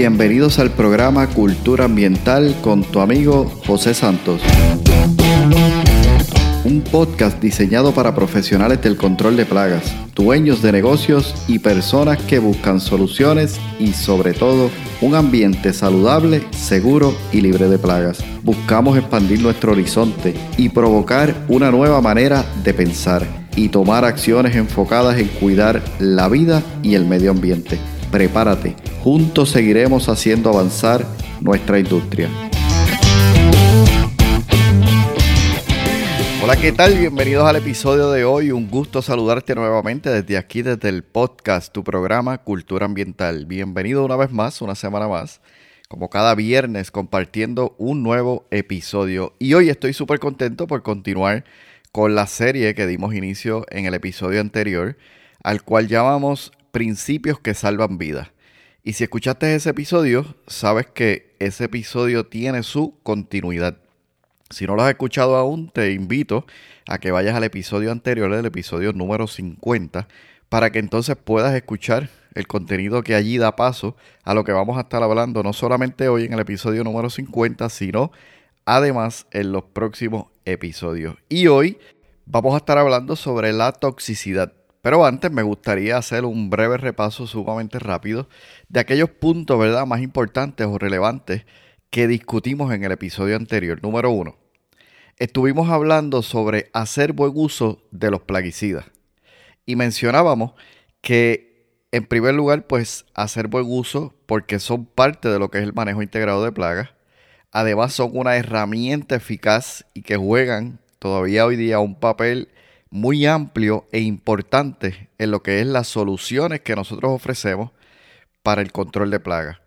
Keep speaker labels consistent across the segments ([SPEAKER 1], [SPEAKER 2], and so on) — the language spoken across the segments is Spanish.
[SPEAKER 1] Bienvenidos al programa Cultura Ambiental con tu amigo José Santos. Un podcast diseñado para profesionales del control de plagas, dueños de negocios y personas que buscan soluciones y sobre todo un ambiente saludable, seguro y libre de plagas. Buscamos expandir nuestro horizonte y provocar una nueva manera de pensar y tomar acciones enfocadas en cuidar la vida y el medio ambiente. Prepárate, juntos seguiremos haciendo avanzar nuestra industria. Hola, ¿qué tal? Bienvenidos al episodio de hoy. Un gusto saludarte nuevamente desde aquí, desde el podcast, tu programa Cultura Ambiental. Bienvenido una vez más, una semana más, como cada viernes, compartiendo un nuevo episodio. Y hoy estoy súper contento por continuar con la serie que dimos inicio en el episodio anterior, al cual llamamos Principios que Salvan Vidas. Y si escuchaste ese episodio, sabes que ese episodio tiene su continuidad. Si no lo has escuchado aún, te invito a que vayas al episodio anterior, el episodio número 50, para que entonces puedas escuchar el contenido que allí da paso a lo que vamos a estar hablando no solamente hoy en el episodio número 50, sino además en los próximos episodios. Y hoy vamos a estar hablando sobre la toxicidad. Pero antes me gustaría hacer un breve repaso sumamente rápido de aquellos puntos, ¿verdad?, más importantes o relevantes que discutimos en el episodio anterior. Número uno, estuvimos hablando sobre hacer buen uso de los plaguicidas. Y mencionábamos que, en primer lugar, pues hacer buen uso porque son parte de lo que es el manejo integrado de plagas. Además, son una herramienta eficaz y que juegan todavía hoy día un papel muy amplio e importante en lo que es las soluciones que nosotros ofrecemos para el control de plagas.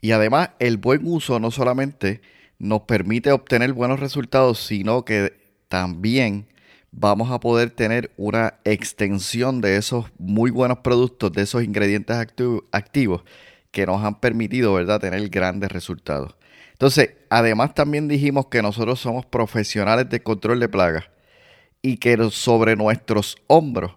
[SPEAKER 1] Y además, el buen uso no solamente nos permite obtener buenos resultados, sino que también vamos a poder tener una extensión de esos muy buenos productos, de esos ingredientes activos que nos han permitido, ¿verdad?, tener grandes resultados. Entonces, además también dijimos que nosotros somos profesionales de control de plagas y que sobre nuestros hombros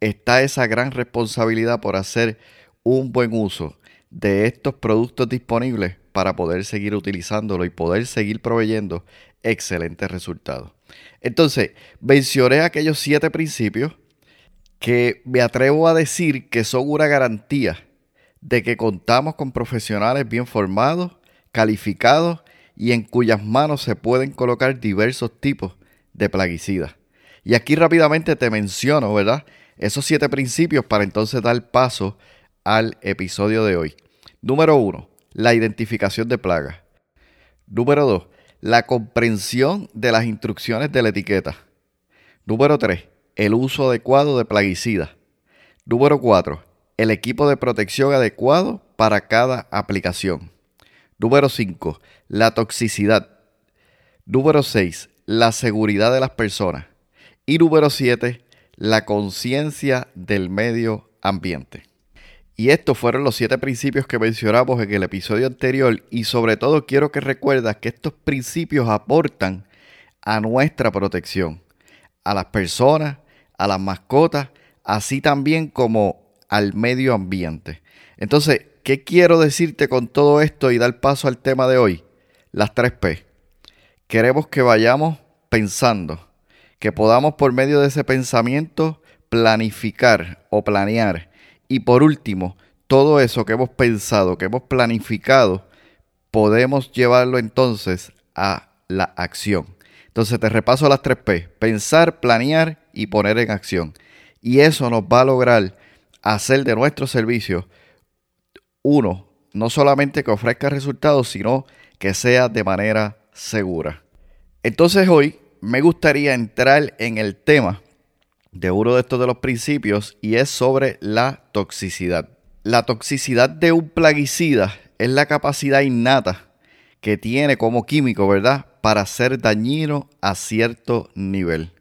[SPEAKER 1] está esa gran responsabilidad por hacer un buen uso de estos productos disponibles para poder seguir utilizándolo y poder seguir proveyendo excelentes resultados. Entonces, mencioné aquellos siete principios que me atrevo a decir que son una garantía de que contamos con profesionales bien formados, calificados y en cuyas manos se pueden colocar diversos tipos de plaguicidas. Y aquí rápidamente te menciono, ¿verdad? Esos siete principios para entonces dar paso al episodio de hoy. Número uno, la identificación de plagas. Número 2. La comprensión de las instrucciones de la etiqueta. Número 3. El uso adecuado de plaguicidas. Número 4. El equipo de protección adecuado para cada aplicación. Número 5. La toxicidad. Número 6. La seguridad de las personas. Y número 7. La conciencia del medio ambiente. Y estos fueron los siete principios que mencionamos en el episodio anterior y sobre todo quiero que recuerdas que estos principios aportan a nuestra protección, a las personas, a las mascotas, así también como al medio ambiente. Entonces, ¿qué quiero decirte con todo esto y dar paso al tema de hoy? Las tres P. Queremos que vayamos pensando, que podamos por medio de ese pensamiento planificar o planear y por último, todo eso que hemos pensado, que hemos planificado, podemos llevarlo entonces a la acción. Entonces te repaso las tres P, pensar, planear y poner en acción. Y eso nos va a lograr hacer de nuestro servicio uno, no solamente que ofrezca resultados, sino que sea de manera segura. Entonces hoy me gustaría entrar en el tema de uno de estos de los principios y es sobre la toxicidad. La toxicidad de un plaguicida es la capacidad innata que tiene como químico, ¿verdad?, para ser dañino a cierto nivel.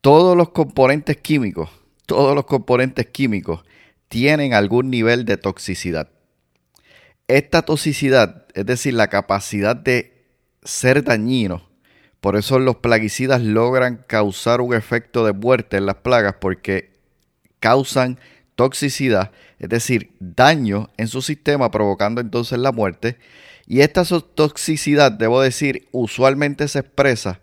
[SPEAKER 1] Todos los componentes químicos, todos los componentes químicos tienen algún nivel de toxicidad. Esta toxicidad, es decir, la capacidad de ser dañino, por eso los plaguicidas logran causar un efecto de muerte en las plagas porque causan toxicidad es decir, daño en su sistema provocando entonces la muerte. Y esta toxicidad, debo decir, usualmente se expresa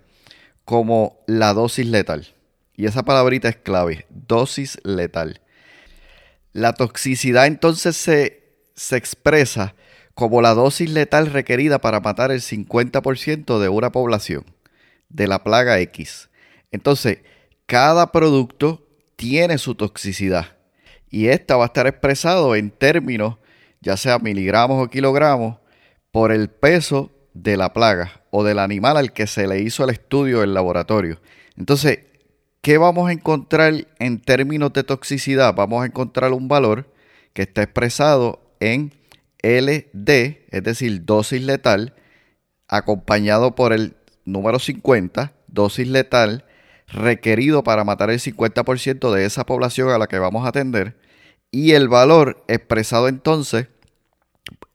[SPEAKER 1] como la dosis letal. Y esa palabrita es clave, dosis letal. La toxicidad entonces se, se expresa como la dosis letal requerida para matar el 50% de una población de la plaga X. Entonces, cada producto tiene su toxicidad y esta va a estar expresado en términos, ya sea miligramos o kilogramos, por el peso de la plaga o del animal al que se le hizo el estudio en laboratorio. Entonces, ¿qué vamos a encontrar en términos de toxicidad? Vamos a encontrar un valor que está expresado en LD, es decir, dosis letal, acompañado por el número 50, dosis letal, requerido para matar el 50% de esa población a la que vamos a atender, y el valor expresado entonces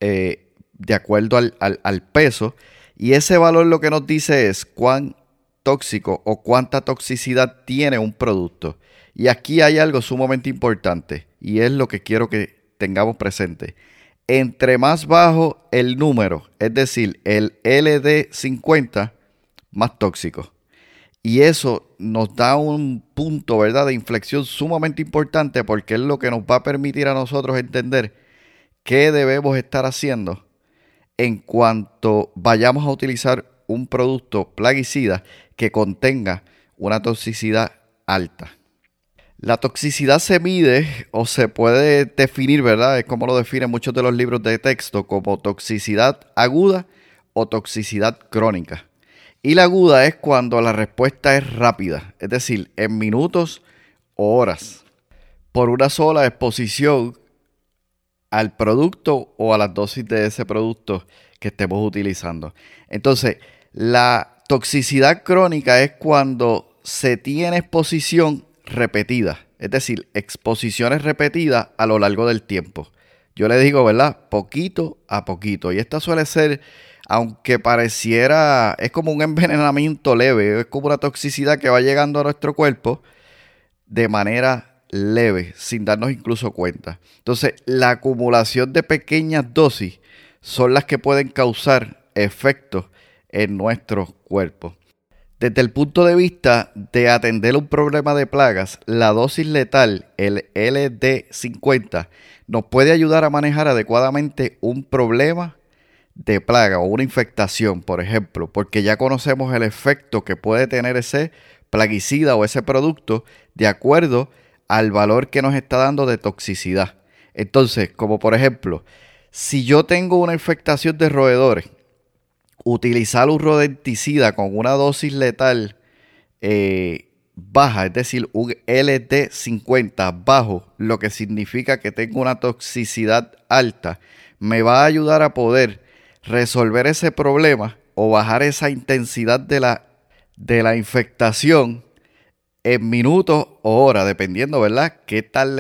[SPEAKER 1] eh, de acuerdo al, al peso, y ese valor lo que nos dice es cuán tóxico o cuánta toxicidad tiene un producto. Y aquí hay algo sumamente importante, y es lo que quiero que tengamos presente. Entre más bajo el número, es decir, el LD50, más tóxico. Y eso nos da un punto, ¿verdad?, de inflexión sumamente importante porque es lo que nos va a permitir a nosotros entender qué debemos estar haciendo en cuanto vayamos a utilizar un producto plaguicida que contenga una toxicidad alta. La toxicidad se mide o se puede definir, ¿verdad? Es como lo definen muchos de los libros de texto, como toxicidad aguda o toxicidad crónica. Y la aguda es cuando la respuesta es rápida, es decir, en minutos o horas, por una sola exposición al producto o a las dosis de ese producto que estemos utilizando. Entonces, la toxicidad crónica es cuando se tiene exposición repetidas, es decir, exposiciones repetidas a lo largo del tiempo. Yo le digo, ¿verdad? Poquito a poquito. Y esta suele ser, aunque pareciera, es como un envenenamiento leve, es como una toxicidad que va llegando a nuestro cuerpo de manera leve, sin darnos incluso cuenta. Entonces, la acumulación de pequeñas dosis son las que pueden causar efectos en nuestro cuerpo. Desde el punto de vista de atender un problema de plagas, la dosis letal, el LD50, nos puede ayudar a manejar adecuadamente un problema de plaga o una infectación, por ejemplo, porque ya conocemos el efecto que puede tener ese plaguicida o ese producto de acuerdo al valor que nos está dando de toxicidad. Entonces, como por ejemplo, si yo tengo una infectación de roedores utilizar un rodenticida con una dosis letal eh, baja, es decir, un LD50 bajo, lo que significa que tengo una toxicidad alta, me va a ayudar a poder resolver ese problema o bajar esa intensidad de la, de la infectación en minutos o horas, dependiendo, ¿verdad?, qué tal,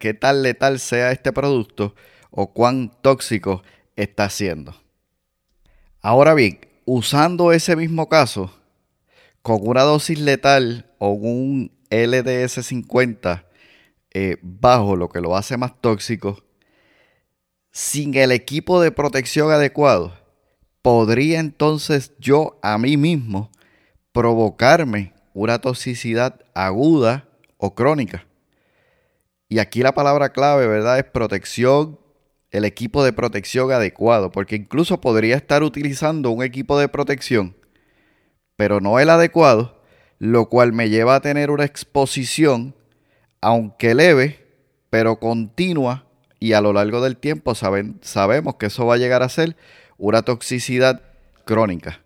[SPEAKER 1] qué tal letal sea este producto o cuán tóxico está siendo. Ahora bien, usando ese mismo caso, con una dosis letal o un LDS 50 eh, bajo, lo que lo hace más tóxico, sin el equipo de protección adecuado, podría entonces yo a mí mismo provocarme una toxicidad aguda o crónica. Y aquí la palabra clave, ¿verdad? Es protección el equipo de protección adecuado, porque incluso podría estar utilizando un equipo de protección, pero no el adecuado, lo cual me lleva a tener una exposición, aunque leve, pero continua, y a lo largo del tiempo sabemos que eso va a llegar a ser una toxicidad crónica.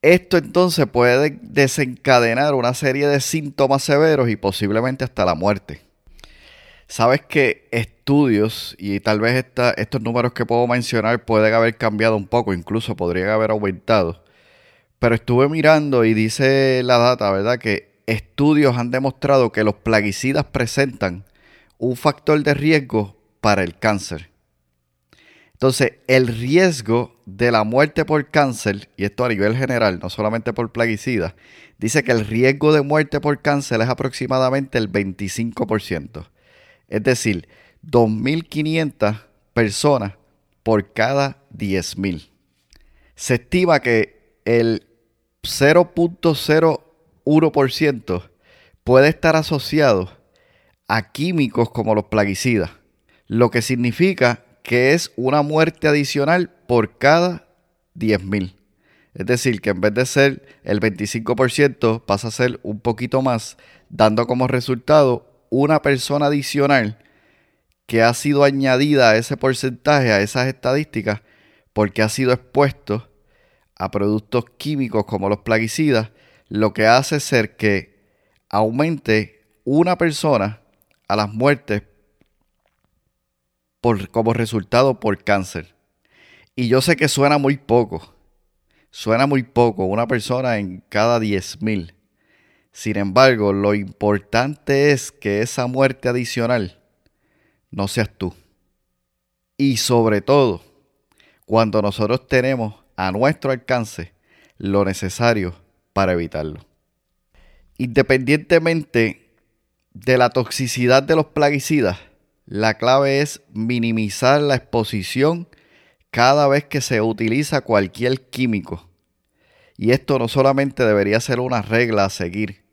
[SPEAKER 1] Esto entonces puede desencadenar una serie de síntomas severos y posiblemente hasta la muerte. Sabes que estudios, y tal vez estos números que puedo mencionar pueden haber cambiado un poco, incluso podrían haber aumentado. Pero estuve mirando y dice la data, ¿verdad? Que estudios han demostrado que los plaguicidas presentan un factor de riesgo para el cáncer. Entonces, el riesgo de la muerte por cáncer, y esto a nivel general, no solamente por plaguicidas, dice que el riesgo de muerte por cáncer es aproximadamente el 25%. Es decir, 2.500 personas por cada 10.000. Se estima que el 0.01% puede estar asociado a químicos como los plaguicidas, lo que significa que es una muerte adicional por cada 10.000. Es decir, que en vez de ser el 25% pasa a ser un poquito más, dando como resultado una persona adicional que ha sido añadida a ese porcentaje, a esas estadísticas, porque ha sido expuesto a productos químicos como los plaguicidas, lo que hace ser que aumente una persona a las muertes por, como resultado por cáncer. Y yo sé que suena muy poco, suena muy poco, una persona en cada 10.000. Sin embargo, lo importante es que esa muerte adicional no seas tú. Y sobre todo, cuando nosotros tenemos a nuestro alcance lo necesario para evitarlo. Independientemente de la toxicidad de los plaguicidas, la clave es minimizar la exposición cada vez que se utiliza cualquier químico. Y esto no solamente debería ser una regla a seguir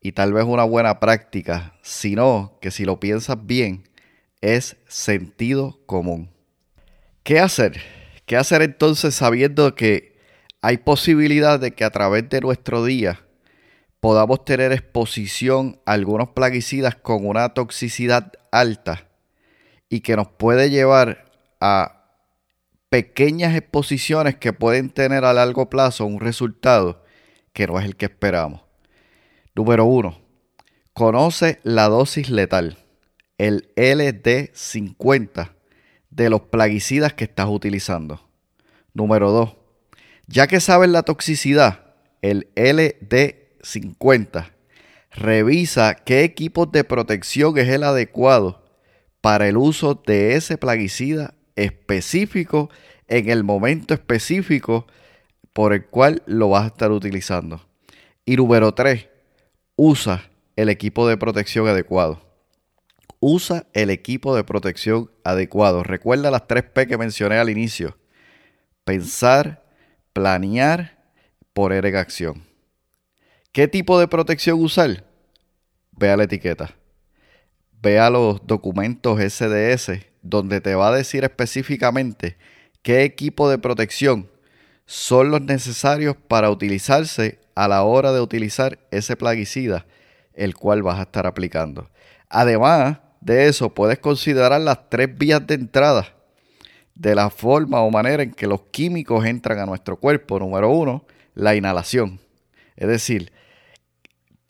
[SPEAKER 1] y tal vez una buena práctica, sino que si lo piensas bien, es sentido común. ¿Qué hacer? ¿Qué hacer entonces sabiendo que hay posibilidad de que a través de nuestro día podamos tener exposición a algunos plaguicidas con una toxicidad alta y que nos puede llevar a pequeñas exposiciones que pueden tener a largo plazo un resultado que no es el que esperamos? Número uno, conoce la dosis letal el LD50 de los plaguicidas que estás utilizando. Número 2. Ya que sabes la toxicidad, el LD50, revisa qué equipo de protección es el adecuado para el uso de ese plaguicida específico en el momento específico por el cual lo vas a estar utilizando. Y número 3. Usa el equipo de protección adecuado. Usa el equipo de protección adecuado. Recuerda las tres P que mencioné al inicio. Pensar, planear, poner en acción. ¿Qué tipo de protección usar? Vea la etiqueta. Vea los documentos SDS donde te va a decir específicamente qué equipo de protección son los necesarios para utilizarse a la hora de utilizar ese plaguicida, el cual vas a estar aplicando. Además, de eso puedes considerar las tres vías de entrada de la forma o manera en que los químicos entran a nuestro cuerpo. Número uno, la inhalación. Es decir,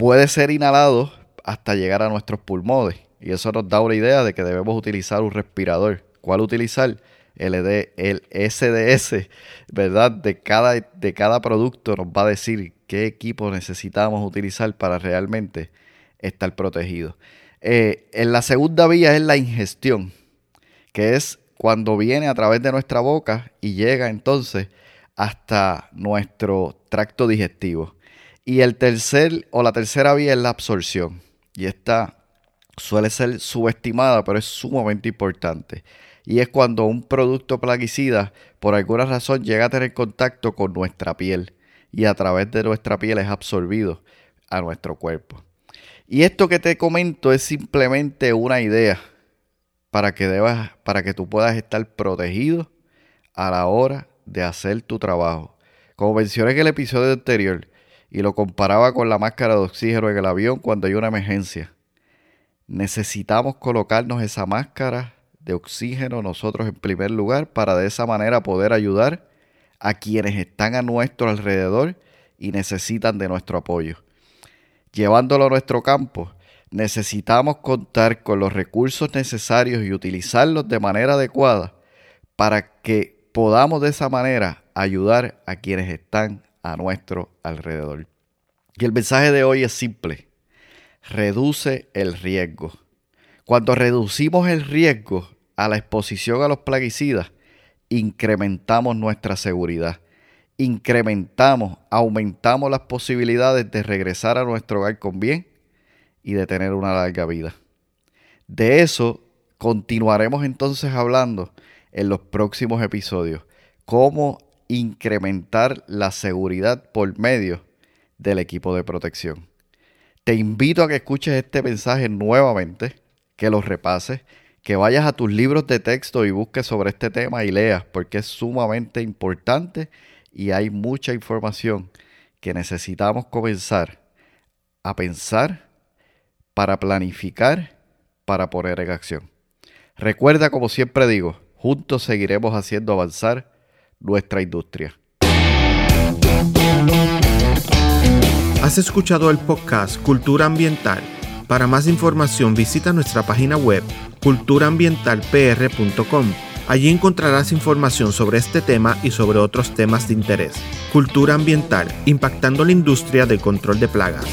[SPEAKER 1] puede ser inhalado hasta llegar a nuestros pulmones. Y eso nos da una idea de que debemos utilizar un respirador. ¿Cuál utilizar? El, SDS, ¿verdad? De cada, de cada producto nos va a decir qué equipo necesitamos utilizar para realmente estar protegidos. Eh, en la segunda vía es la ingestión, que es cuando viene a través de nuestra boca y llega entonces hasta nuestro tracto digestivo. Y el tercer o la tercera vía es la absorción. Y esta suele ser subestimada, pero es sumamente importante. Y es cuando un producto plaguicida, por alguna razón, llega a tener contacto con nuestra piel y a través de nuestra piel es absorbido a nuestro cuerpo. Y esto que te comento es simplemente una idea para que debas, para que tú puedas estar protegido a la hora de hacer tu trabajo. Como mencioné en el episodio anterior y lo comparaba con la máscara de oxígeno en el avión cuando hay una emergencia. Necesitamos colocarnos esa máscara de oxígeno nosotros en primer lugar para de esa manera poder ayudar a quienes están a nuestro alrededor y necesitan de nuestro apoyo llevándolo a nuestro campo, necesitamos contar con los recursos necesarios y utilizarlos de manera adecuada para que podamos de esa manera ayudar a quienes están a nuestro alrededor. Y el mensaje de hoy es simple. Reduce el riesgo. Cuando reducimos el riesgo a la exposición a los plaguicidas, incrementamos nuestra seguridad incrementamos, aumentamos las posibilidades de regresar a nuestro hogar con bien y de tener una larga vida. De eso continuaremos entonces hablando en los próximos episodios cómo incrementar la seguridad por medio del equipo de protección. Te invito a que escuches este mensaje nuevamente, que lo repases, que vayas a tus libros de texto y busques sobre este tema y leas, porque es sumamente importante y hay mucha información que necesitamos comenzar a pensar para planificar, para poner en acción. Recuerda, como siempre digo, juntos seguiremos haciendo avanzar nuestra industria.
[SPEAKER 2] Has escuchado el podcast Cultura Ambiental. Para más información visita nuestra página web culturaambientalpr.com. Allí encontrarás información sobre este tema y sobre otros temas de interés. Cultura ambiental, impactando la industria del control de plagas.